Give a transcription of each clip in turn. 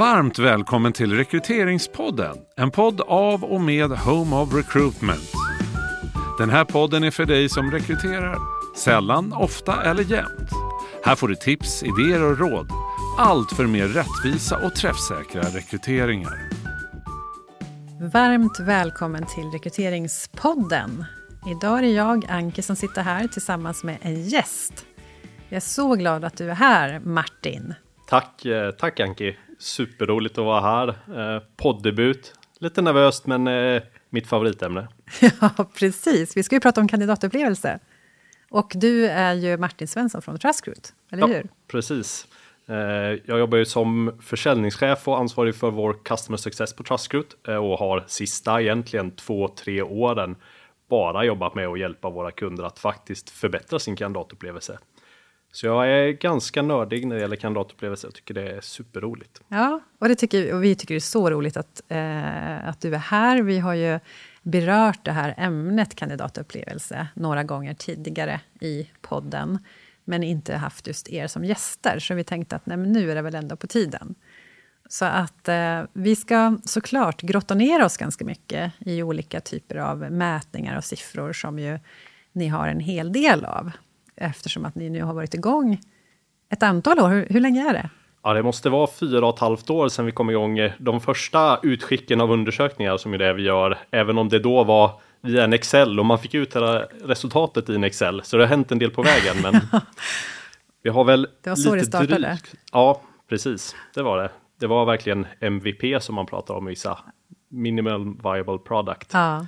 Varmt välkommen till Rekryteringspodden, en podd av och med Home of Recruitment. Den här podden är för dig som rekryterar, sällan, ofta eller jämt. Här får du tips, idéer och råd. Allt för mer rättvisa och träffsäkra rekryteringar. Varmt välkommen till Rekryteringspodden. Idag är det jag, Anke, som sitter här tillsammans med en gäst. Jag är så glad att du är här, Martin. Tack, eh, tack Anki. Superroligt att vara här. Eh, poddebut. Lite nervöst, men eh, mitt favoritämne. ja, precis. Vi ska ju prata om kandidatupplevelse. Och du är ju Martin Svensson från Trustgroup, eller ja, hur? Precis. Jag jobbar ju som försäljningschef och ansvarig för vår Customer Success på Trustgroup och har sista egentligen två, tre åren bara jobbat med att hjälpa våra kunder att faktiskt förbättra sin kandidatupplevelse. Så jag är ganska nördig när det gäller kandidatupplevelser. Jag tycker det är superroligt. Ja, och, det tycker, och vi tycker det är så roligt att, eh, att du är här. Vi har ju berört det här ämnet kandidatupplevelse några gånger tidigare i podden, men inte haft just er som gäster. Så vi tänkte att nej, nu är det väl ändå på tiden. Så att eh, vi ska såklart grotta ner oss ganska mycket i olika typer av mätningar och siffror som ju ni har en hel del av eftersom att ni nu har varit igång ett antal år. Hur, hur länge är det? Ja, det måste vara fyra och ett halvt år sedan vi kom igång de första utskicken av undersökningar som är det vi gör, även om det då var via en Excel och man fick ut hela resultatet i en Excel. Så det har hänt en del på vägen, men vi har väl. Det var så det startade. Drygt, ja, precis. Det var det. Det var verkligen MVP som man pratar om i vissa minimal viable product. Ja.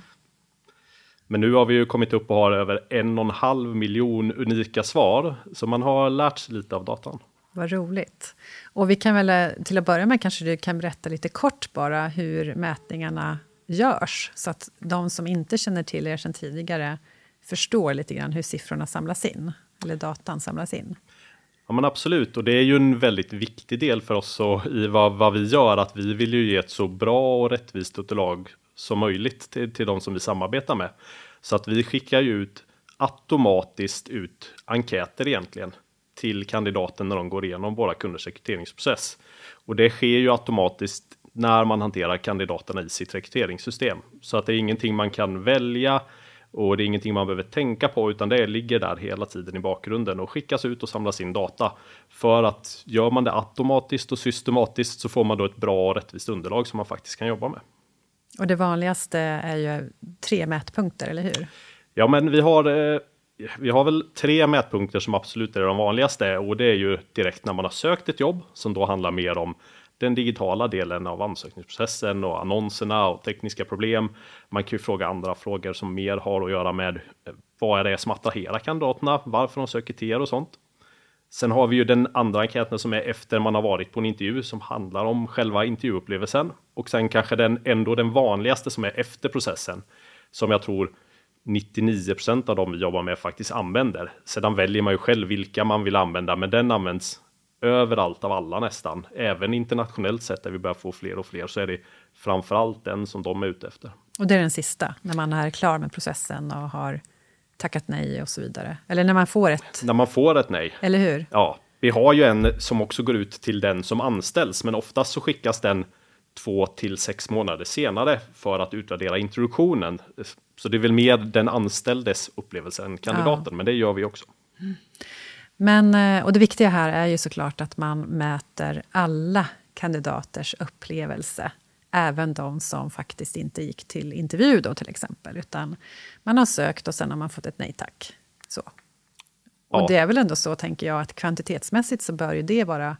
Men nu har vi ju kommit upp och har över en och en halv miljon unika svar, så man har lärt sig lite av datan. Vad roligt. Och vi kan väl eh, till att börja med kanske du kan berätta lite kort bara hur mätningarna görs, så att de som inte känner till er sedan tidigare förstår lite grann hur siffrorna samlas in, eller datan samlas in. Ja men absolut, och det är ju en väldigt viktig del för oss och i vad, vad vi gör, att vi vill ju ge ett så bra och rättvist underlag som möjligt till, till de som vi samarbetar med. Så att vi skickar ju ut automatiskt ut enkäter egentligen till kandidaten när de går igenom våra kunders rekryteringsprocess. Och det sker ju automatiskt när man hanterar kandidaterna i sitt rekryteringssystem. Så att det är ingenting man kan välja och det är ingenting man behöver tänka på utan det ligger där hela tiden i bakgrunden och skickas ut och samlas in data. För att gör man det automatiskt och systematiskt så får man då ett bra och rättvist underlag som man faktiskt kan jobba med. Och det vanligaste är ju tre mätpunkter, eller hur? Ja, men vi har, eh, vi har väl tre mätpunkter som absolut är de vanligaste och det är ju direkt när man har sökt ett jobb som då handlar mer om den digitala delen av ansökningsprocessen och annonserna och tekniska problem. Man kan ju fråga andra frågor som mer har att göra med eh, vad är det som attraherar kandidaterna, varför de söker till er och sånt. Sen har vi ju den andra enkäten som är efter man har varit på en intervju som handlar om själva intervjuupplevelsen. Och sen kanske den ändå den vanligaste som är efter processen. Som jag tror 99% av dem vi jobbar med faktiskt använder. Sedan väljer man ju själv vilka man vill använda, men den används överallt av alla nästan. Även internationellt sett där vi börjar få fler och fler så är det framförallt den som de är ute efter. Och det är den sista, när man är klar med processen och har tackat nej och så vidare? Eller när man får ett... När man får ett nej. Eller hur? Ja, vi har ju en som också går ut till den som anställs, men oftast så skickas den två till sex månader senare för att utvärdera introduktionen. Så det är väl mer den anställdes upplevelse än kandidaten, ja. men det gör vi också. Men, eh, och det viktiga här är ju såklart att man mäter alla kandidaters upplevelse även de som faktiskt inte gick till intervju då till exempel, utan man har sökt och sen har man fått ett nej tack. Så. Och ja. det är väl ändå så, tänker jag, att kvantitetsmässigt så bör ju det vara...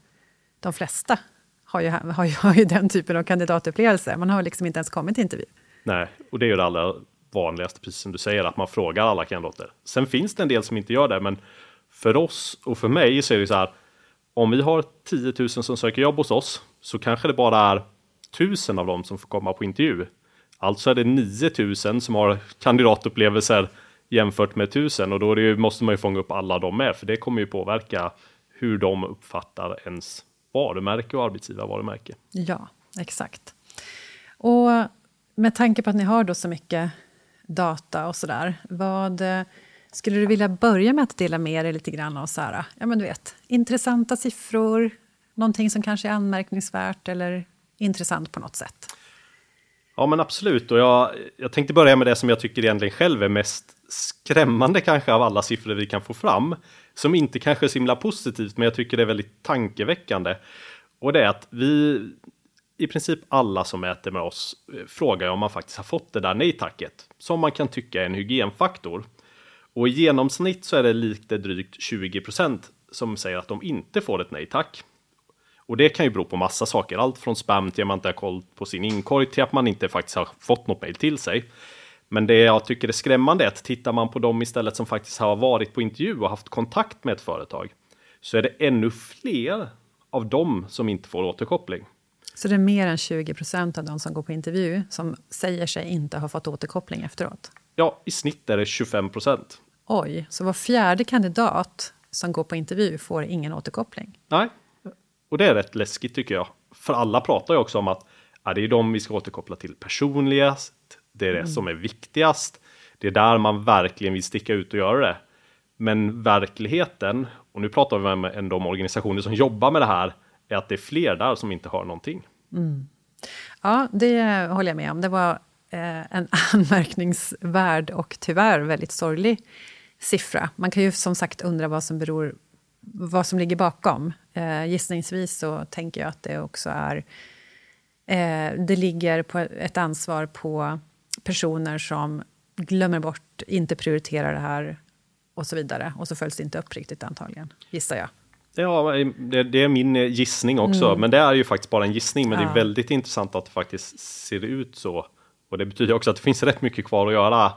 De flesta har ju, har ju, har ju den typen av kandidatupplevelse. Man har liksom inte ens kommit till intervju. Nej, och det är ju det allra vanligaste, precis som du säger, att man frågar alla kandidater. Sen finns det en del som inte gör det, men för oss och för mig så är det så här, om vi har 10 000 som söker jobb hos oss, så kanske det bara är tusen av dem som får komma på intervju. Alltså är det 9000 som har kandidatupplevelser jämfört med 1000 och då det, måste man ju fånga upp alla de med för det kommer ju påverka hur de uppfattar ens varumärke och arbetsgivarvarumärke. Ja, exakt. Och med tanke på att ni har då så mycket data och sådär, vad eh, skulle du vilja börja med att dela med dig lite grann av så här, ja men du vet, intressanta siffror, någonting som kanske är anmärkningsvärt eller intressant på något sätt? Ja men absolut och jag, jag tänkte börja med det som jag tycker egentligen själv är mest skrämmande kanske av alla siffror vi kan få fram. Som inte kanske är så himla positivt men jag tycker det är väldigt tankeväckande. Och det är att vi, i princip alla som äter med oss eh, frågar om man faktiskt har fått det där nej-tacket. Som man kan tycka är en hygienfaktor. Och i genomsnitt så är det lite drygt 20% som säger att de inte får ett nej tack. Och det kan ju bero på massa saker, allt från spam till att man inte har koll på sin inkorg till att man inte faktiskt har fått något mejl till sig. Men det jag tycker är skrämmande är att tittar man på dem istället som faktiskt har varit på intervju och haft kontakt med ett företag så är det ännu fler av dem som inte får återkoppling. Så det är mer än 20 procent av de som går på intervju som säger sig inte ha fått återkoppling efteråt? Ja, i snitt är det 25 procent. Oj, så var fjärde kandidat som går på intervju får ingen återkoppling? Nej, och det är rätt läskigt tycker jag. För alla pratar ju också om att ja, det är de vi ska återkoppla till personligast. Det är det mm. som är viktigast. Det är där man verkligen vill sticka ut och göra det. Men verkligheten, och nu pratar vi med de organisationer som jobbar med det här, är att det är fler där som inte har någonting. Mm. Ja, det håller jag med om. Det var eh, en anmärkningsvärd och tyvärr väldigt sorglig siffra. Man kan ju som sagt undra vad som beror vad som ligger bakom. Eh, gissningsvis så tänker jag att det också är... Eh, det ligger på ett ansvar på personer som glömmer bort, inte prioriterar det här och så vidare. Och så följs det inte upp riktigt antagligen, gissar jag. Ja, det, det är min gissning också, mm. men det är ju faktiskt bara en gissning. Men ja. det är väldigt intressant att det faktiskt ser ut så. Och det betyder också att det finns rätt mycket kvar att göra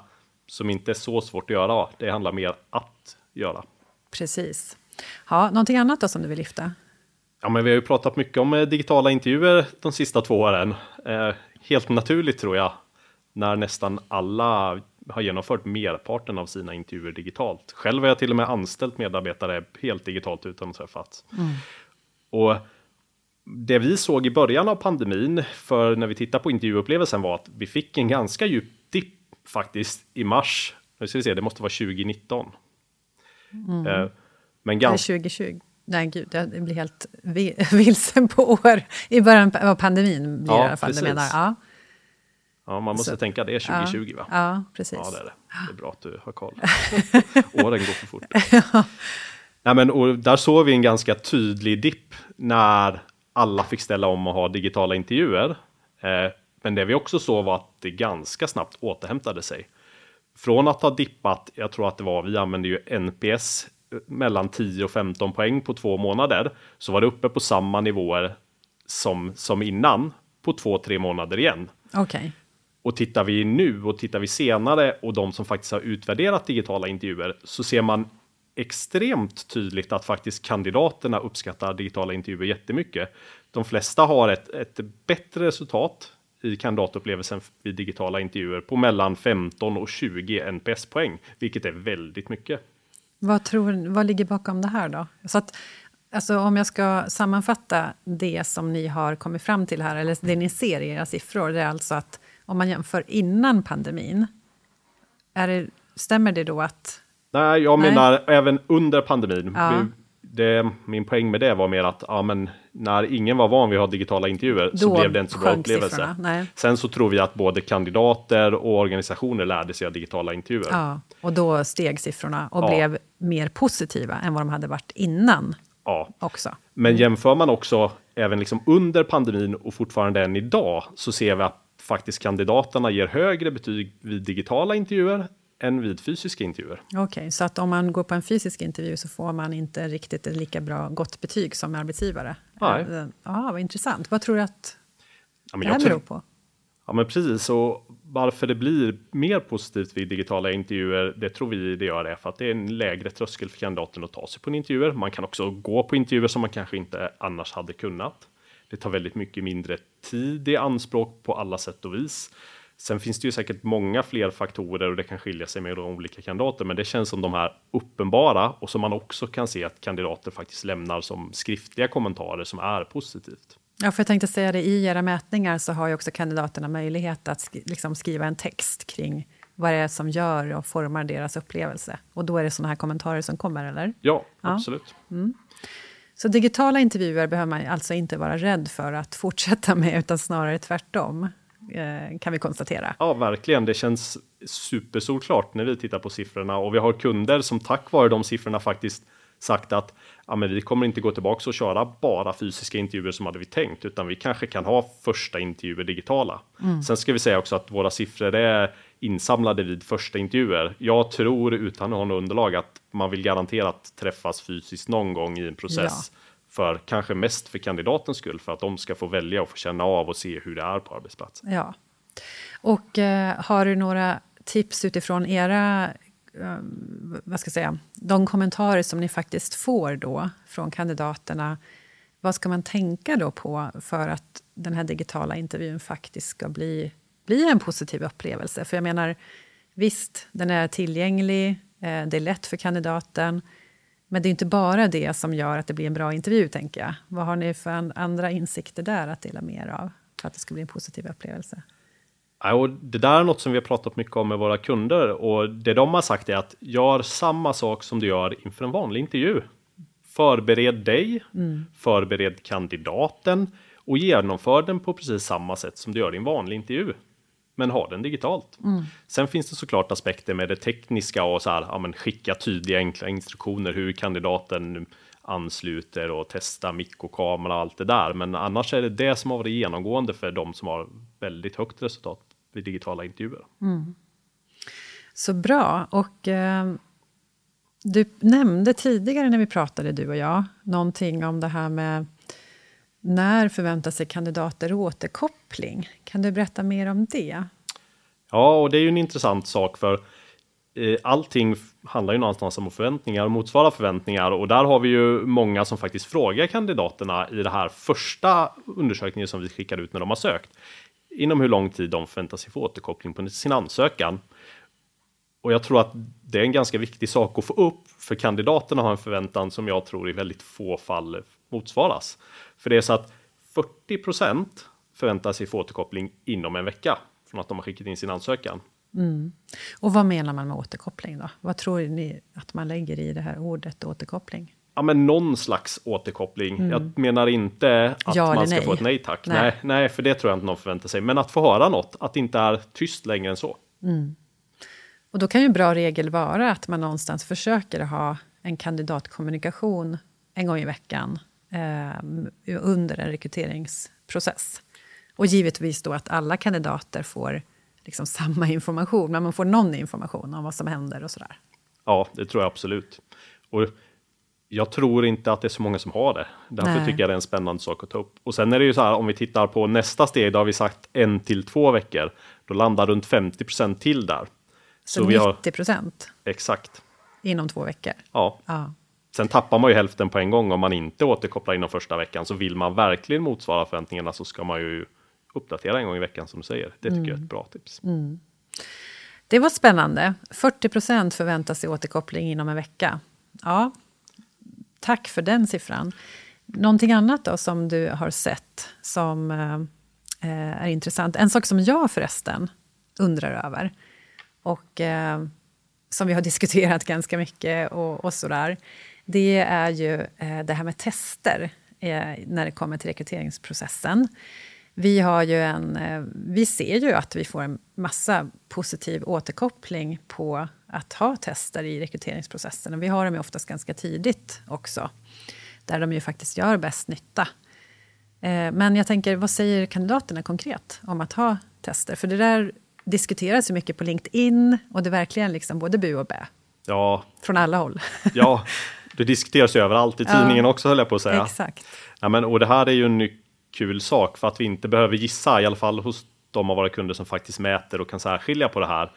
som inte är så svårt att göra. Det handlar mer att göra. Precis. Ja, någonting annat då som du vill lyfta? Ja, men vi har ju pratat mycket om eh, digitala intervjuer de sista två åren. Eh, helt naturligt tror jag, när nästan alla har genomfört merparten av sina intervjuer digitalt. Själv har jag till och med anställt medarbetare helt digitalt utan att träffats. Mm. Och det vi såg i början av pandemin, för när vi tittar på intervjuupplevelsen var att vi fick en ganska djup dipp faktiskt i mars. Nu ska vi se, det måste vara 2019. Mm. Eh, men gans- 2020? Nej, gud, jag blir helt vilsen på år. I början av pandemin blir ja, i alla fall, precis. menar. Ja. Ja, man måste så. tänka det är 2020 ja, va? Ja, precis. Ja, det är det. Det är bra att du har koll. Åren går för fort. ja. Nej, men, och där såg vi en ganska tydlig dipp när alla fick ställa om och ha digitala intervjuer. Eh, men det vi också såg var att det ganska snabbt återhämtade sig. Från att ha dippat, jag tror att det var, vi använde ju NPS mellan 10 och 15 poäng på två månader så var det uppe på samma nivåer som, som innan på två, tre månader igen. Okay. Och tittar vi nu och tittar vi senare och de som faktiskt har utvärderat digitala intervjuer så ser man extremt tydligt att faktiskt kandidaterna uppskattar digitala intervjuer jättemycket. De flesta har ett, ett bättre resultat i kandidatupplevelsen vid digitala intervjuer på mellan 15 och 20 NPS-poäng, vilket är väldigt mycket. Vad, tror, vad ligger bakom det här då? Så att, alltså, om jag ska sammanfatta det som ni har kommit fram till här, eller det ni ser i era siffror, det är alltså att om man jämför innan pandemin, är det, stämmer det då att... Nej, jag Nej. menar även under pandemin. Ja. Det, min poäng med det var mer att ja, men när ingen var van vid att ha digitala intervjuer Då så blev det inte så bra upplevelse. Sen så tror vi att både kandidater och organisationer lärde sig av digitala intervjuer. Ja, och då steg siffrorna och ja. blev mer positiva än vad de hade varit innan. Ja, också. men jämför man också även liksom under pandemin och fortfarande än idag så ser vi att faktiskt kandidaterna ger högre betyg vid digitala intervjuer än vid fysiska intervjuer. Okej, okay, så att om man går på en fysisk intervju så får man inte riktigt ett lika bra gott betyg som arbetsgivare? Nej. Ja, vad intressant. Vad tror du att ja, det här beror på? Ja, men precis. Och varför det blir mer positivt vid digitala intervjuer, det tror vi det gör det för att det är en lägre tröskel för kandidaten att ta sig på en intervjuer. Man kan också gå på intervjuer som man kanske inte annars hade kunnat. Det tar väldigt mycket mindre tid i anspråk på alla sätt och vis. Sen finns det ju säkert många fler faktorer och det kan skilja sig med de olika kandidater, men det känns som de här uppenbara och som man också kan se att kandidater faktiskt lämnar som skriftliga kommentarer som är positivt. Ja, för jag tänkte säga det, i era mätningar så har ju också kandidaterna möjlighet att sk liksom skriva en text kring vad det är som gör och formar deras upplevelse. Och då är det sådana här kommentarer som kommer, eller? Ja, ja. absolut. Mm. Så digitala intervjuer behöver man alltså inte vara rädd för att fortsätta med, utan snarare tvärtom, kan vi konstatera. Ja, verkligen. Det känns supersolklart när vi tittar på siffrorna och vi har kunder som tack vare de siffrorna faktiskt sagt att ja, men vi kommer inte gå tillbaka och köra bara fysiska intervjuer som hade vi tänkt, utan vi kanske kan ha första intervjuer digitala. Mm. Sen ska vi säga också att våra siffror är insamlade vid första intervjuer. Jag tror utan att ha något underlag att man vill garanterat träffas fysiskt någon gång i en process. Ja. För kanske mest för kandidatens skull, för att de ska få välja och få känna av och se hur det är på arbetsplatsen. Ja. Och eh, har du några tips utifrån era eh, vad ska jag säga, de kommentarer som ni faktiskt får då från kandidaterna, vad ska man tänka då på för att den här digitala intervjun faktiskt ska bli, bli en positiv upplevelse? För jag menar, visst, den är tillgänglig, eh, det är lätt för kandidaten, men det är inte bara det som gör att det blir en bra intervju, tänker jag. Vad har ni för andra insikter där att dela med er av för att det ska bli en positiv upplevelse? Ja, och det där är något som vi har pratat mycket om med våra kunder och det de har sagt är att gör samma sak som du gör inför en vanlig intervju. Förbered dig, mm. förbered kandidaten och genomför den på precis samma sätt som du gör i en vanlig intervju. Men ha den digitalt. Mm. Sen finns det såklart aspekter med det tekniska och så här, ja, men skicka tydliga enkla instruktioner hur kandidaten ansluter och testa mick och kamera och allt det där. Men annars är det det som har varit genomgående för de som har väldigt högt resultat vid digitala intervjuer. Mm. Så bra. Och eh, du nämnde tidigare när vi pratade, du och jag, någonting om det här med när förväntar sig kandidater återkoppling? Kan du berätta mer om det? Ja, och det är ju en intressant sak för Eh, allting handlar ju någonstans om förväntningar och motsvara förväntningar och där har vi ju många som faktiskt frågar kandidaterna i det här första undersökningen som vi skickar ut när de har sökt inom hur lång tid de förväntar sig få återkoppling på sin ansökan. Och jag tror att det är en ganska viktig sak att få upp för kandidaterna har en förväntan som jag tror i väldigt få fall motsvaras. För det är så att 40% förväntar sig få återkoppling inom en vecka från att de har skickat in sin ansökan. Mm. Och vad menar man med återkoppling då? Vad tror ni att man lägger i det här ordet återkoppling? Ja, men någon slags återkoppling. Mm. Jag menar inte att ja man ska nej. få ett nej tack. Nej. nej. Nej, för det tror jag inte någon förväntar sig. Men att få höra något, att det inte är tyst längre än så. Mm. Och då kan ju en bra regel vara att man någonstans försöker ha en kandidatkommunikation en gång i veckan eh, under en rekryteringsprocess. Och givetvis då att alla kandidater får liksom samma information, men man får någon information om vad som händer och sådär. Ja, det tror jag absolut. Och jag tror inte att det är så många som har det. Därför Nej. tycker jag det är en spännande sak att ta upp. Och sen är det ju så här om vi tittar på nästa steg, då har vi sagt en till två veckor. Då landar runt 50% till där. Så, så 90 procent? Exakt. Inom två veckor? Ja. ja. Sen tappar man ju hälften på en gång om man inte återkopplar inom första veckan. Så vill man verkligen motsvara förväntningarna så ska man ju uppdatera en gång i veckan som du säger. Det tycker mm. jag är ett bra tips. Mm. Det var spännande. 40 procent förväntas sig återkoppling inom en vecka. Ja, tack för den siffran. Någonting annat då som du har sett som eh, är intressant? En sak som jag förresten undrar över och eh, som vi har diskuterat ganska mycket och, och sådär. Det är ju eh, det här med tester eh, när det kommer till rekryteringsprocessen. Vi, har ju en, eh, vi ser ju att vi får en massa positiv återkoppling på att ha tester i rekryteringsprocessen. Och vi har dem ju oftast ganska tidigt också, där de ju faktiskt gör bäst nytta. Men jag tänker, vad säger kandidaterna konkret om att ha tester? För det där diskuteras ju mycket på LinkedIn och det är verkligen liksom både bu och bä. Ja. Från alla håll. Ja, det diskuteras ju överallt i tidningen ja, också höll jag på att säga. Exakt. Ja, men, och det här är ju en kul sak för att vi inte behöver gissa, i alla fall hos de av våra kunder som faktiskt mäter och kan särskilja på det här.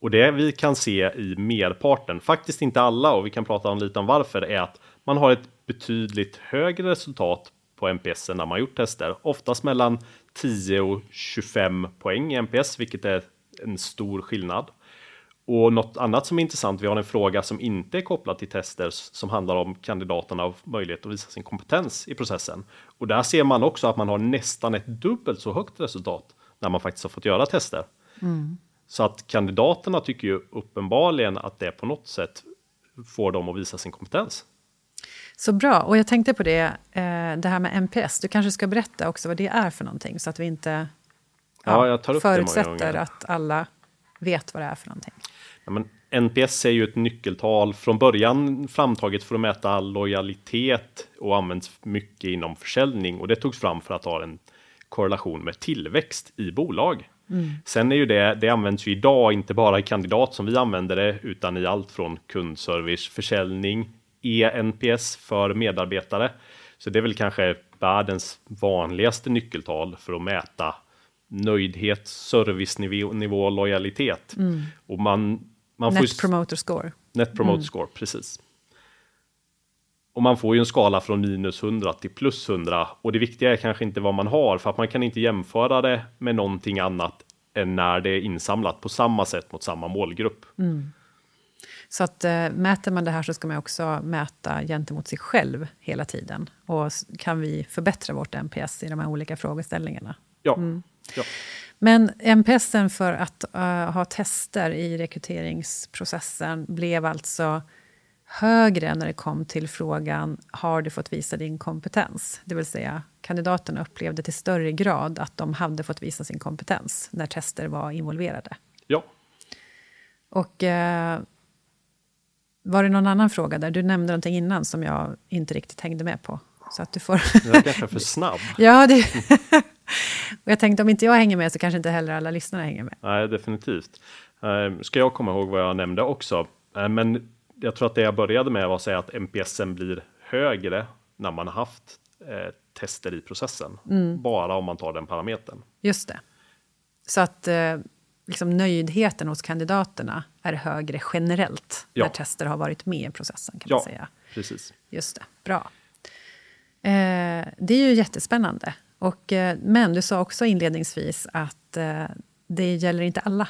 Och det vi kan se i merparten, faktiskt inte alla och vi kan prata om lite om varför, är att man har ett betydligt högre resultat på NPS när man gjort tester, oftast mellan 10 och 25 poäng i NPS, vilket är en stor skillnad. Och något annat som är intressant, vi har en fråga som inte är kopplad till tester som handlar om kandidaterna och möjlighet att visa sin kompetens i processen. Och där ser man också att man har nästan ett dubbelt så högt resultat när man faktiskt har fått göra tester. Mm. Så att kandidaterna tycker ju uppenbarligen att det på något sätt får dem att visa sin kompetens. Så bra. Och jag tänkte på det, eh, det här med NPS. Du kanske ska berätta också vad det är för någonting så att vi inte Ja, många förutsätter att alla vet vad det är för någonting. Ja, men NPS är ju ett nyckeltal från början framtaget för att mäta lojalitet och används mycket inom försäljning och det togs fram för att ha en korrelation med tillväxt i bolag. Sen är ju det, det används ju idag inte bara i kandidat som vi använder det utan i allt från kundservice, försäljning, ENPS för medarbetare. Så det är väl kanske världens vanligaste nyckeltal för att mäta nöjdhet, servicenivå, nivå, lojalitet. Och man, man får Net Promoter Score. Net Promoter Score, precis. Och man får ju en skala från minus 100 till plus 100 och det viktiga är kanske inte vad man har för att man kan inte jämföra det med någonting annat än när det är insamlat på samma sätt mot samma målgrupp. Så att, eh, mäter man det här så ska man också mäta gentemot sig själv hela tiden. Och kan vi förbättra vårt NPS i de här olika frågeställningarna? Ja, ja. Men NPSen för att eh, ha tester i rekryteringsprocessen blev alltså högre när det kom till frågan har du fått visa din kompetens? Det vill säga kandidaterna upplevde till större grad att de hade fått visa sin kompetens när tester var involverade. ja. Och eh, var det någon annan fråga där? Du nämnde någonting innan som jag inte riktigt hängde med på. Så att du får... Det var kanske för snabb. ja, det... och jag tänkte om inte jag hänger med så kanske inte heller alla lyssnare hänger med. Nej, definitivt. Eh, Ska jag komma ihåg vad jag nämnde också? Eh, Men jag tror att det jag började med var att säga att NPSen blir högre när man har haft eh, tester i processen. Bara om man tar den parametern. Just det. Så att eh, liksom nöjdheten hos kandidaterna är högre generellt Ja. när tester har varit med i processen. kan Ja, man säga. precis. Just det, bra. Eh, det är ju jättespännande. Och, eh, men du sa också inledningsvis att eh, det gäller inte alla.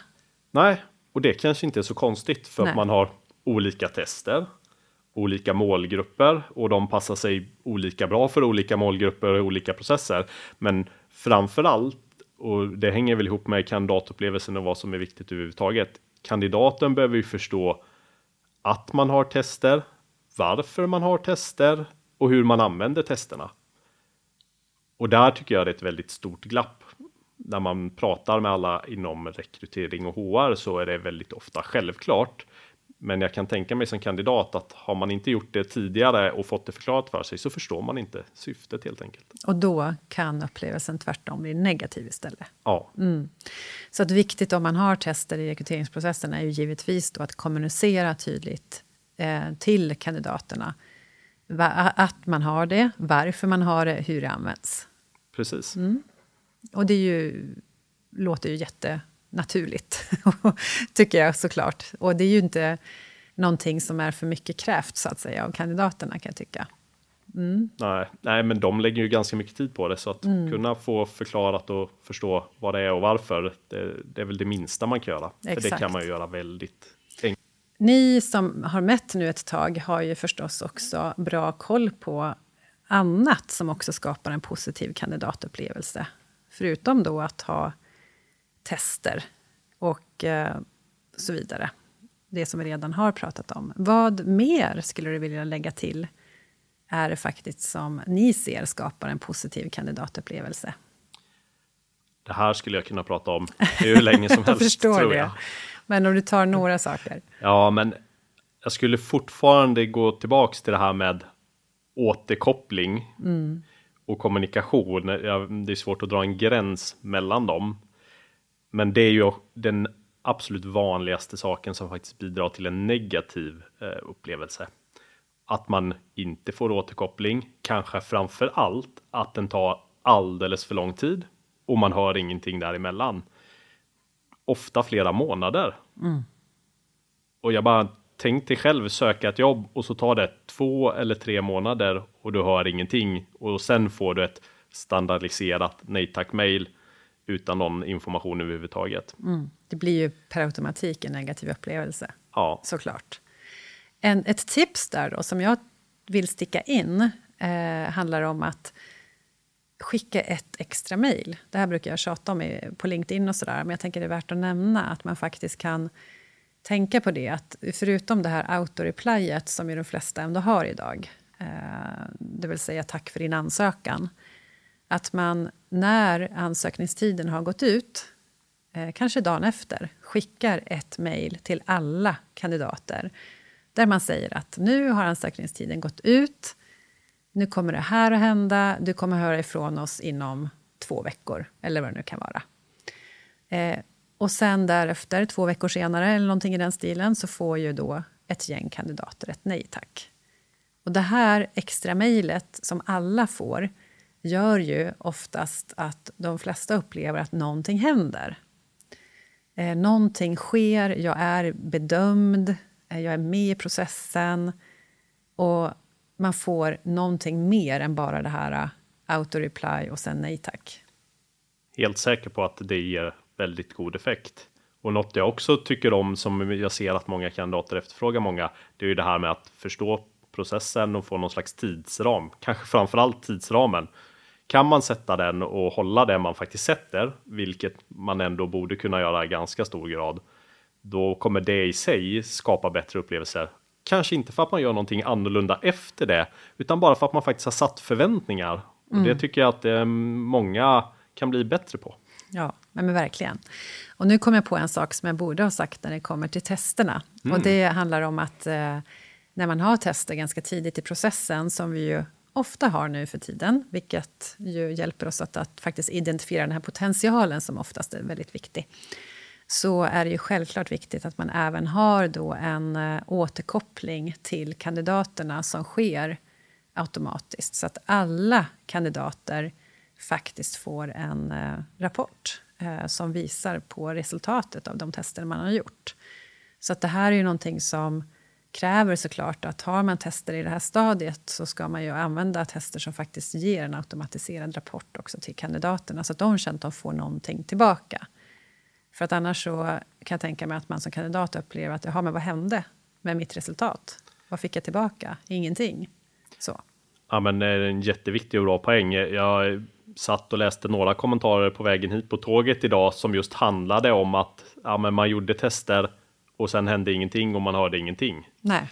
Nej, och det kanske inte är så konstigt för Nej. att man har olika tester, olika målgrupper och de passar sig olika bra för olika målgrupper och olika processer. Men framför allt, och det hänger väl ihop med kandidatupplevelsen och vad som är viktigt överhuvudtaget. Kandidaten behöver ju förstå att man har tester, varför man har tester och hur man använder testerna. Och där tycker jag det är ett väldigt stort glapp. När man pratar med alla inom rekrytering och HR så är det väldigt ofta självklart. Men jag kan tänka mig som kandidat att har man inte gjort det tidigare och fått det förklarat för sig så förstår man inte syftet helt enkelt. Och då kan upplevelsen tvärtom bli negativ istället. Ja, Så att viktigt om man har tester i rekryteringsprocessen är ju givetvis då att kommunicera tydligt eh, till kandidaterna att man har det, varför man har det, hur det används. precis. Och det är ju, låter ju jättenaturligt, tycker jag såklart. Och det är ju inte någonting som är för mycket krävt, så att säga, av kandidaterna, kan jag tycka. Nej, nej, men de lägger ju ganska mycket tid på det så att kunna få förklarat och förstå vad det är och varför. Det, det är väl det minsta man kan göra. För det Exakt. kan man ju göra väldigt. Ni som har mätt nu ett tag har ju förstås också bra koll på annat som också skapar en positiv kandidatupplevelse. Förutom då att ha tester och eh, så vidare. Det som vi redan har pratat om. Vad mer skulle du vilja lägga till är det faktiskt som ni ser skapar en positiv kandidatupplevelse? Det här skulle jag kunna prata om hur länge som Jag helst. tror det. Men om du tar några saker. Ja, men jag skulle fortfarande gå tillbaks till det här med återkoppling och kommunikation. Det är svårt att dra en gräns mellan dem. Men det är ju den absolut vanligaste saken som faktiskt bidrar till en negativ eh, upplevelse. Att man inte får återkoppling, kanske framför allt att den tar alldeles för lång tid och man hör ingenting däremellan. Ofta flera månader. Och jag bara tänk dig själv söka ett jobb och så tar det två eller tre månader och du hör ingenting och sen får du ett standardiserat nej tack mail utan någon information överhuvudtaget. Det blir ju per automatik en negativ upplevelse. Ja, såklart. En, ett tips där då, som jag vill sticka in eh, handlar om att skicka ett extra mejl. Det här brukar jag tjata om på LinkedIn och sådär, men jag tänker det är värt att nämna att man faktiskt kan tänka på det att förutom det här autoreplyet som ju de flesta ändå har idag, eh, det vill säga tack för din ansökan. Att man när ansökningstiden har gått ut, eh, kanske dagen efter, skickar ett mejl till alla kandidater där man säger att nu har ansökningstiden gått ut, nu kommer det här att hända, du kommer höra ifrån oss inom två veckor, eller vad det nu kan vara. Eh, och sen därefter, två veckor senare, eller någonting i den stilen, så får ju då ett gäng kandidater ett nej tack. Och det här extra mejlet som alla får gör ju oftast att de flesta upplever att någonting händer. Eh, någonting sker, jag är bedömd, eh, jag är med i processen och man får någonting mer än bara det här äh, auto-reply och sen nej tack. Helt säker på att det ger väldigt god effekt. Och något jag också tycker om som jag ser att många kandidater efterfrågar många, det är ju det här med att förstå processen och få någon slags tidsram, kanske framförallt tidsramen. Kan man sätta den och hålla det man faktiskt sätter, vilket man ändå borde kunna göra i ganska stor grad, då kommer det i sig skapa bättre upplevelser Kanske inte för att man gör någonting annorlunda efter det, utan bara för att man faktiskt har satt förväntningar. Och det mm. tycker jag att eh, många kan bli bättre på. Ja, men verkligen. Och nu kom jag på en sak som jag borde ha sagt när det kommer till testerna. Mm. Och det handlar om att eh, när man har tester ganska tidigt i processen, som vi ju ofta har nu för tiden, vilket ju hjälper oss att, att faktiskt identifiera den här potentialen som oftast är väldigt viktig så är det ju självklart viktigt att man även har då en eh, återkoppling till kandidaterna som sker automatiskt så att alla kandidater faktiskt får en eh, rapport eh, som visar på resultatet av de tester man har gjort. Så att det här är ju någonting som kräver såklart att har man tester i det här stadiet så ska man ju använda tester som faktiskt ger en automatiserad rapport också till kandidaterna så att de känner att de får någonting tillbaka. För att annars så kan jag tänka mig att man som kandidat upplever att jaha, men vad hände med mitt resultat? Vad fick jag tillbaka? Ingenting. Så. Ja, men det är en jätteviktig och bra poäng. Jag satt och läste några kommentarer på vägen hit på tåget idag som just handlade om att ja, men man gjorde tester och sen hände ingenting och man hörde ingenting. Nej.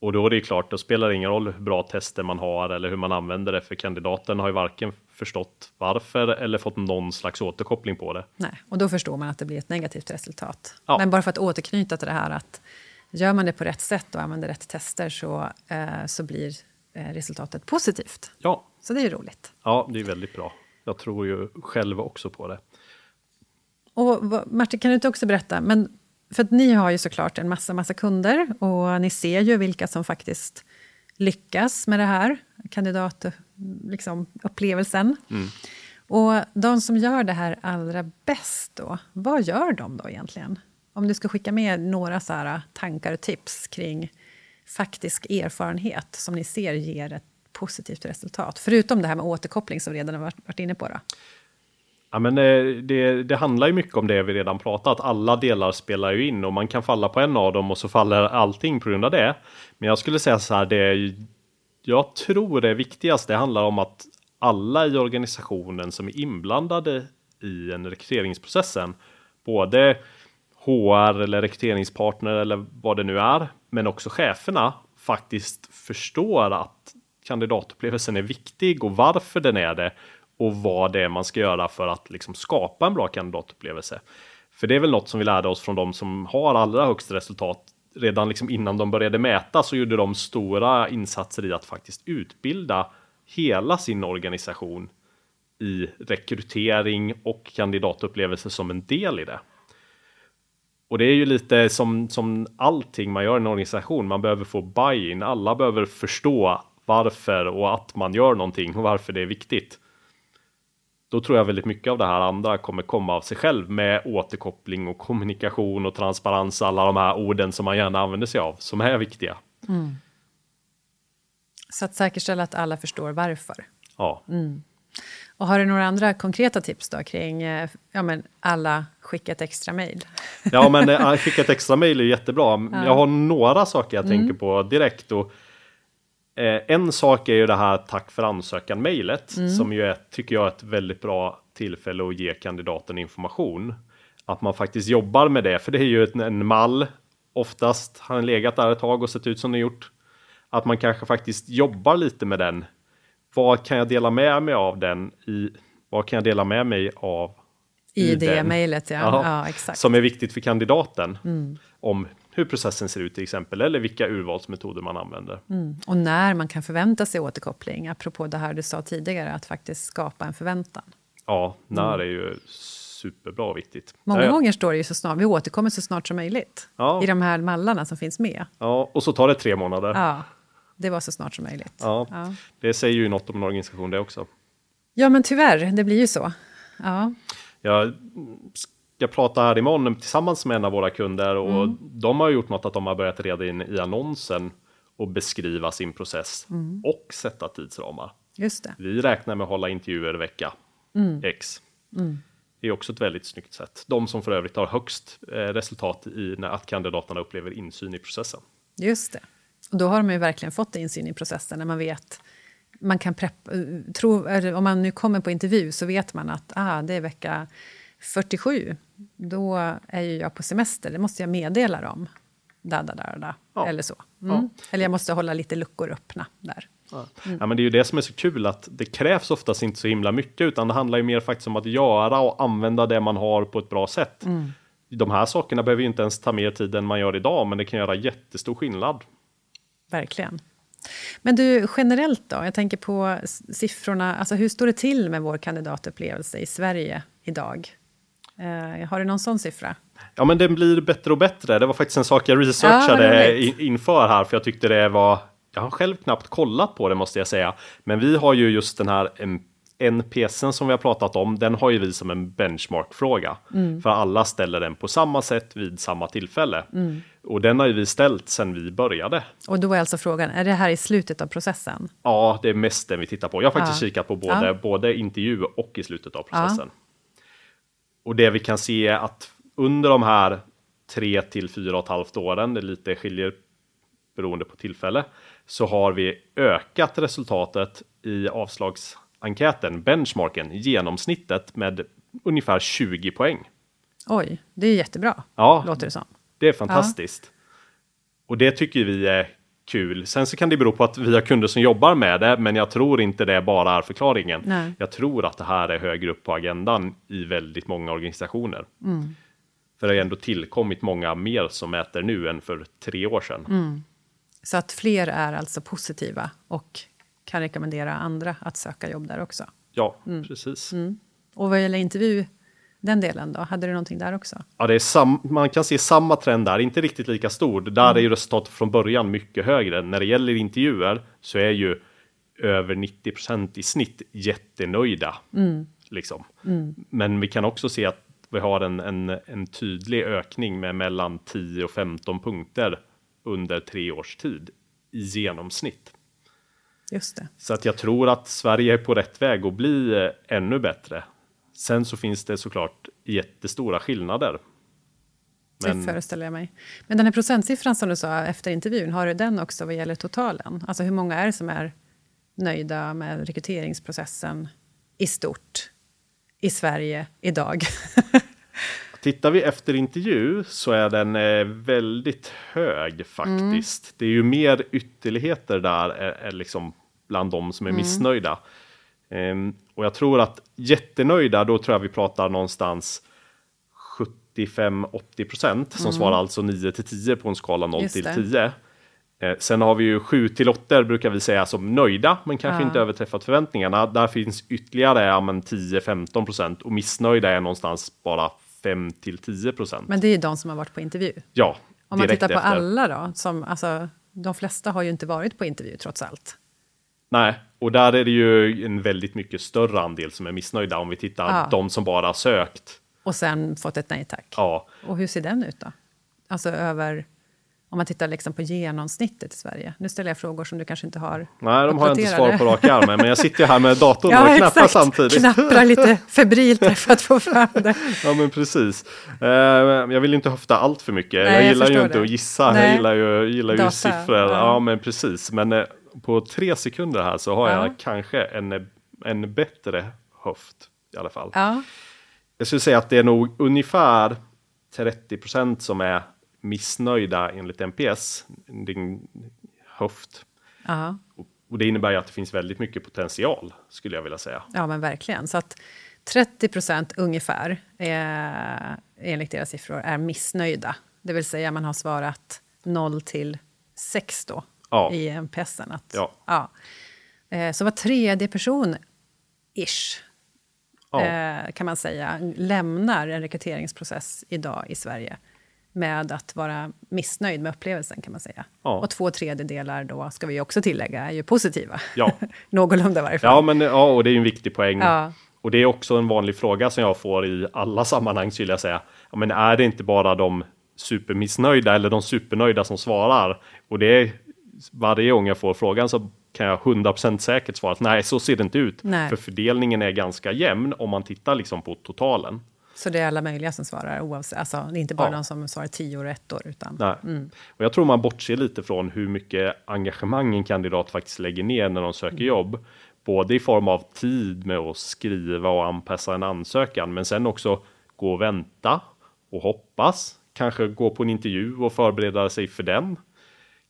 Och då är det klart, då spelar det ingen roll hur bra tester man har eller hur man använder det, för kandidaten har ju varken förstått varför eller fått någon slags återkoppling på det. Nej, och då förstår man att det blir ett negativt resultat. Ja. Men bara för att återknyta till det här att gör man det på rätt sätt och använder rätt tester så, eh, så blir eh, resultatet positivt. Ja. Så det är ju roligt. Ja, det är väldigt bra. Jag tror ju själv också på det. Och Martin, kan du inte också berätta, men för att ni har ju såklart en massa, massa kunder och ni ser ju vilka som faktiskt lyckas med det här, kandidatupplevelsen. Liksom, upplevelsen. mm. Och de som gör det här allra bäst då, vad gör de då egentligen? Om du ska skicka med några så här tankar och tips kring faktisk erfarenhet som ni ser ger ett positivt resultat, förutom det här med återkoppling som vi redan har varit inne på. Då. Ja, men eh, det, det, handlar ju mycket om det vi redan pratat. Alla delar spelar ju in och man kan falla på en av dem och så faller allting på grund av det. Men jag skulle säga så här, det jag tror det viktigaste handlar om att alla i organisationen som är inblandade i en rekryteringsprocessen, både HR eller rekryteringspartner eller vad det nu är, men också cheferna faktiskt förstår att kandidatupplevelsen är viktig och varför den är det och vad det är man ska göra för att liksom skapa en bra kandidatupplevelse. För det är väl något som vi lärde oss från de som har allra högst resultat. Redan liksom innan de började mäta så gjorde de stora insatser i att faktiskt utbilda hela sin organisation i rekrytering och kandidatupplevelse som en del i det. Och det är ju lite som, som allting man gör i en organisation. Man behöver få buy-in. Alla behöver förstå varför och att man gör någonting och varför det är viktigt då tror jag väldigt mycket av det här andra kommer komma av sig själv med återkoppling och kommunikation och transparens, alla de här orden som man gärna använder sig av, som är viktiga. Mm. Så att säkerställa att alla förstår varför. Ja. Mm. Och har du några andra konkreta tips då kring eh, ja, men alla skicka ett extra mejl? Ja, men äh, skicka ett extra mejl är jättebra. Ja. Jag har några saker jag mm. tänker på direkt. Och Eh, en sak är ju det här tack för ansökan mejlet mm. som ju är, tycker jag, är ett väldigt bra tillfälle att ge kandidaten information. Att man faktiskt jobbar med det, för det är ju en, en mall. Oftast har den legat där ett tag och sett ut som den gjort. att man kanske faktiskt jobbar lite med den. Vad kan jag dela med mig av den i? Vad kan jag dela med mig av? I, i det mejlet, ja. Ja, ja. exakt. Som är viktigt för kandidaten. Om hur processen ser ut till exempel, eller vilka urvalsmetoder man använder. Mm. Och när man kan förvänta sig återkoppling, apropå det här du sa tidigare, att faktiskt skapa en förväntan. Ja, när är ju superbra och viktigt. Många Ja, gånger står det ju så snart, vi återkommer så snart som möjligt. Ja. I de här mallarna som finns med. Ja, och så tar det tre månader. Ja, det var så snart som möjligt. Ja, Ja. det säger ju något om en organisation det också. Ja, men tyvärr, det blir ju så. Ja, Jag ska prata här imorgon tillsammans med en av våra kunder och Mm. de har gjort något att de har börjat reda in i annonsen och beskriva sin process Mm. och sätta tidsramar. just det. Vi räknar med att hålla intervjuer vecka Mm. X. Det är också ett väldigt snyggt sätt. De som för övrigt har högst eh, resultat i när att kandidaterna upplever insyn i processen. Just det. Och då har de ju verkligen fått insyn i processen när man vet man kan preppa, tro, om man nu kommer på intervju så vet man att ah, det är vecka 47. Då är ju jag på semester, det måste jag meddela dem. Da, da, da, da. Ja. Eller så. Mm. Eller jag måste hålla lite luckor öppna där. Ja. Ja, men det är ju det som är så kul att det krävs oftast inte så himla mycket utan det handlar ju mer faktiskt om att göra och använda det man har på ett bra sätt. De här sakerna behöver ju inte ens ta mer tid än man gör idag men det kan göra jättestor skillnad. Verkligen. Men du, generellt då? Jag tänker på siffrorna. Alltså hur står det till med vår kandidatupplevelse i Sverige idag? Eh, har du någon sån siffra? Ja men den blir bättre och bättre. Det var faktiskt en sak jag researchade Ja, in- inför här för jag tyckte det var jag har själv knappt kollat på det måste jag säga. Men vi har ju just den här NPSen som vi har pratat om. Den har ju vi som en benchmarkfråga. Mm. För alla ställer den på samma sätt vid samma tillfälle. Mm. Och den har ju vi ställt sedan vi började. Och då är alltså frågan, är det här i slutet av processen? Ja, det är mest den vi tittar på. Jag har faktiskt Ja. kikat på både, Ja. både intervju och i slutet av processen. Och det vi kan se är att under de här tre till fyra och ett halvt åren, det lite skiljer beroende på tillfälle, så har vi ökat resultatet i avslagsenkäten, benchmarken, genomsnittet med ungefär 20 poäng. Oj, det är jättebra, Ja, låter det som. det är fantastiskt. Och det tycker vi är kul. Sen så kan det bero på att vi har kunder som jobbar med det, men jag tror inte det bara är förklaringen. Nej. Jag tror att det här är högre upp på agendan i väldigt många organisationer. Mm. För det har ändå tillkommit många mer som mäter nu än för tre år sedan. Mm. Så att fler är alltså positiva och kan rekommendera andra att söka jobb där också. Ja, Mm. precis. Och vad gäller intervju, den delen då, hade du någonting där också? Ja, det är sam man kan se samma trend där, inte riktigt lika stor. Där Mm. är ju resultatet från början mycket högre. När det gäller intervjuer så är ju över 90% i snitt jättenöjda. Mm. Liksom. Men vi kan också se att vi har en, en, en tydlig ökning med mellan 10 och 15 punkter under tre års tid i genomsnitt. Just det. Så att jag tror att Sverige är på rätt väg att bli eh, ännu bättre. Sen så finns det såklart jättestora skillnader. Men- Det föreställer jag mig. Men den här procentsiffran som du sa efter intervjun, har du den också vad gäller totalen? Alltså hur många är det som är nöjda med rekryteringsprocessen i stort i Sverige idag? Tittar vi efter intervju så är den eh, väldigt hög faktiskt. Det är ju mer ytterligheter där är, är liksom bland de som är missnöjda. Ehm, och jag tror att jättenöjda, då tror jag vi pratar någonstans 75-80 procent som svarar alltså 9 till 10 på en skala 0 Just till det. 10. Eh, sen har vi ju 7 till 8 brukar vi säga som nöjda, men kanske Ja. inte överträffat förväntningarna. Där finns ytterligare ja, men 10-15 procent och missnöjda är någonstans bara 5 till 10 procent. Men det är ju de som har varit på intervju. Ja, Om man tittar på efter. alla då, som, alltså, de flesta har ju inte varit på intervju trots allt. Nej, och där är det ju en väldigt mycket större andel som är missnöjda om vi tittar Ja. de som bara har sökt. Och sen fått ett nej tack. Ja, Och hur ser den ut då? Alltså över, om man tittar liksom på genomsnittet i Sverige. Nu ställer jag frågor som du kanske inte har nej, de har jag inte svar på rak arm men jag sitter ju här med datorn Ja, och knappar exakt. samtidigt. Knapprar lite febrilt för att få fram det. Ja men precis. Eh, jag vill inte höfta allt för mycket. Nej, jag jag gillar ju förstår inte det. att gissa. Nej. Jag gillar ju, gillar ju Data, siffror. Ja. ja. men precis. Men eh, på tre sekunder här så har Ja. jag kanske en, en bättre höft i alla fall. Ja, Jag skulle säga att det är nog ungefär 30% som är missnöjda enligt NPS, din höft. Ja. Och- Och det innebär ju att det finns väldigt mycket potential, skulle jag vilja säga. Ja, men verkligen. Så att 30 procent ungefär, eh, enligt deras siffror, är missnöjda. Det vill säga man har svarat 0 till 6 då, Ja. i NPSen. Att, Ja. Ja. Eh, så var tredje person, ish, Ja. eh, kan man säga, lämnar en rekryteringsprocess idag i Sverige med att vara missnöjd med upplevelsen, kan man säga. Ja. Och två tredjedelar då, ska vi också tillägga, är ju positiva. Ja. Någorlunda i varje fall. Ja, men, ja, och det är ju en viktig poäng. Ja. Och det är också en vanlig fråga som jag får i alla sammanhang, skulle jag säga. Ja, men är det inte bara de supermissnöjda eller de supernöjda som svarar? Och det varje gång jag får frågan så kan jag 100% säkert svara att nej, så ser det inte ut. Nej. För fördelningen är ganska jämn om man tittar liksom på totalen. Så det är alla möjliga som svarar, oavsett, alltså, det är inte bara Ja. de som svarar tio och ett år, utan... Nej. Och jag tror man bortser lite från hur mycket engagemang en kandidat faktiskt lägger ner när de söker jobb. Både i form av tid med att skriva och anpassa en ansökan, men sen också gå och vänta och hoppas. Kanske gå på en intervju och förbereda sig för den.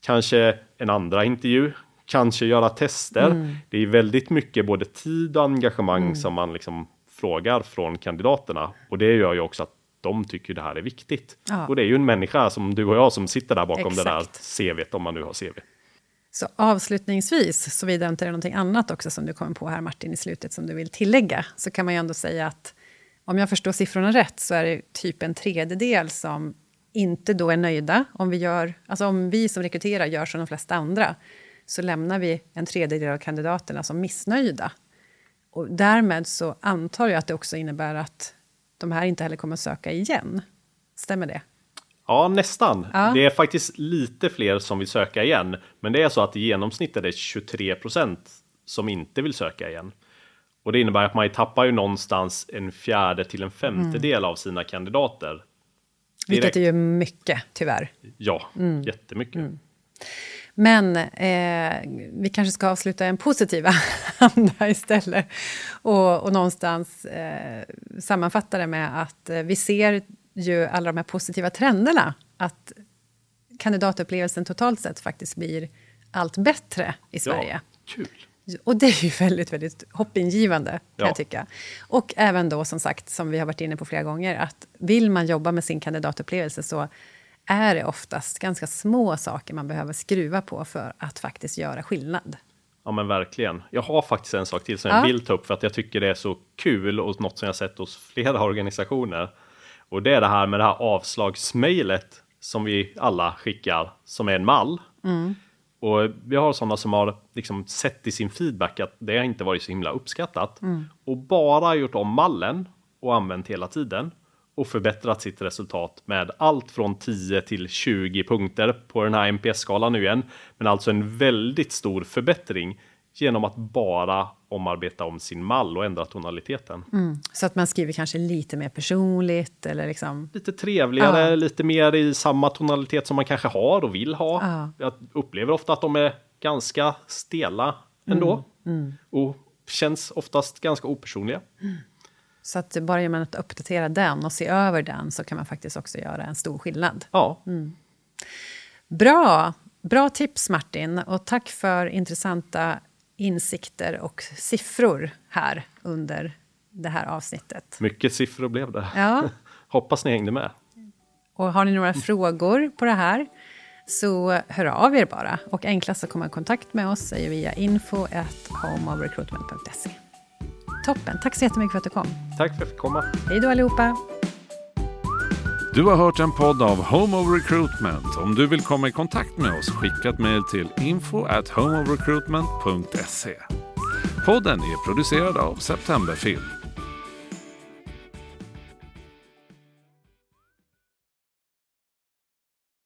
Kanske en andra intervju, kanske göra tester. Det är väldigt mycket både tid och engagemang som man liksom frågar från kandidaterna. Och det gör ju också att de tycker det här är viktigt. Ja. Och det är ju en människa som du och jag som sitter där bakom det där Exakt. CVt om man nu har CV. Så avslutningsvis, såvida inte det är någonting annat också som du kommer på här Martin i slutet som du vill tillägga, så kan man ju ändå säga att om jag förstår siffrorna rätt så är det typ en tredjedel som inte då är nöjda. Om vi, gör, alltså om vi som rekryterar gör som de flesta andra så lämnar vi en tredjedel av kandidaterna som missnöjda. Och därmed så antar jag att det också innebär att de här inte heller kommer att söka igen. Stämmer det? Ja, nästan. Ja. Det är faktiskt lite fler som vill söka igen, men det är så att i genomsnitt är det 23 procent som inte vill söka igen. Och det innebär att man tappar ju någonstans en fjärde till en femtedel av sina kandidater. Vilket är ju mycket, tyvärr. Ja, jättemycket. Men eh, vi kanske ska avsluta i en positiv anda istället. Och, och någonstans eh, sammanfatta det med att eh, vi ser ju alla de här positiva trenderna. Att kandidatupplevelsen totalt sett faktiskt blir allt bättre i Sverige. Ja, kul. Och det är ju väldigt, väldigt hoppingivande, kan Ja. jag tycka. Och även då, som sagt, som vi har varit inne på flera gånger, att vill man jobba med sin kandidatupplevelse så är det oftast ganska små saker man behöver skruva på för att faktiskt göra skillnad. Ja men verkligen. Jag har faktiskt en sak till som Ja. jag vill ta upp för att jag tycker det är så kul och något som jag sett hos flera organisationer. Och det är det här med det här avslagsmejlet som vi alla skickar som är en mall. Och vi har sådana som har liksom sett i sin feedback att det har inte varit så himla uppskattat och bara gjort om mallen och använt hela tiden och förbättrat sitt resultat med allt från 10 till 20 punkter på den här NPS-skalan nu igen. Men alltså en väldigt stor förbättring genom att bara omarbeta om sin mall och ändra tonaliteten. Så att man skriver kanske lite mer personligt eller liksom... Lite trevligare, Ja. lite mer i samma tonalitet som man kanske har och vill ha. Ja. Jag upplever ofta att de är ganska stela ändå. Mm, Och känns oftast ganska opersonliga. Så att bara genom att uppdatera den och se över den så kan man faktiskt också göra en stor skillnad. Ja, Mm. Bra! Bra tips Martin och tack för intressanta insikter och siffror här under det här avsnittet. mycket siffror blev det. Ja, Hoppas ni hängde med. och har ni några frågor på det här så hör av er bara. Och enklast att komma i kontakt med oss är ju via info. Toppen, tack så jättemycket för att du kom. Tack för att jag fick komma. Hej då allihopa! Du har hört en podd av Home of Recruitment. Om du vill komma i kontakt med oss, skicka ett mejl till info at homeofrecruitment.se. Podden är producerad av Septemberfilm.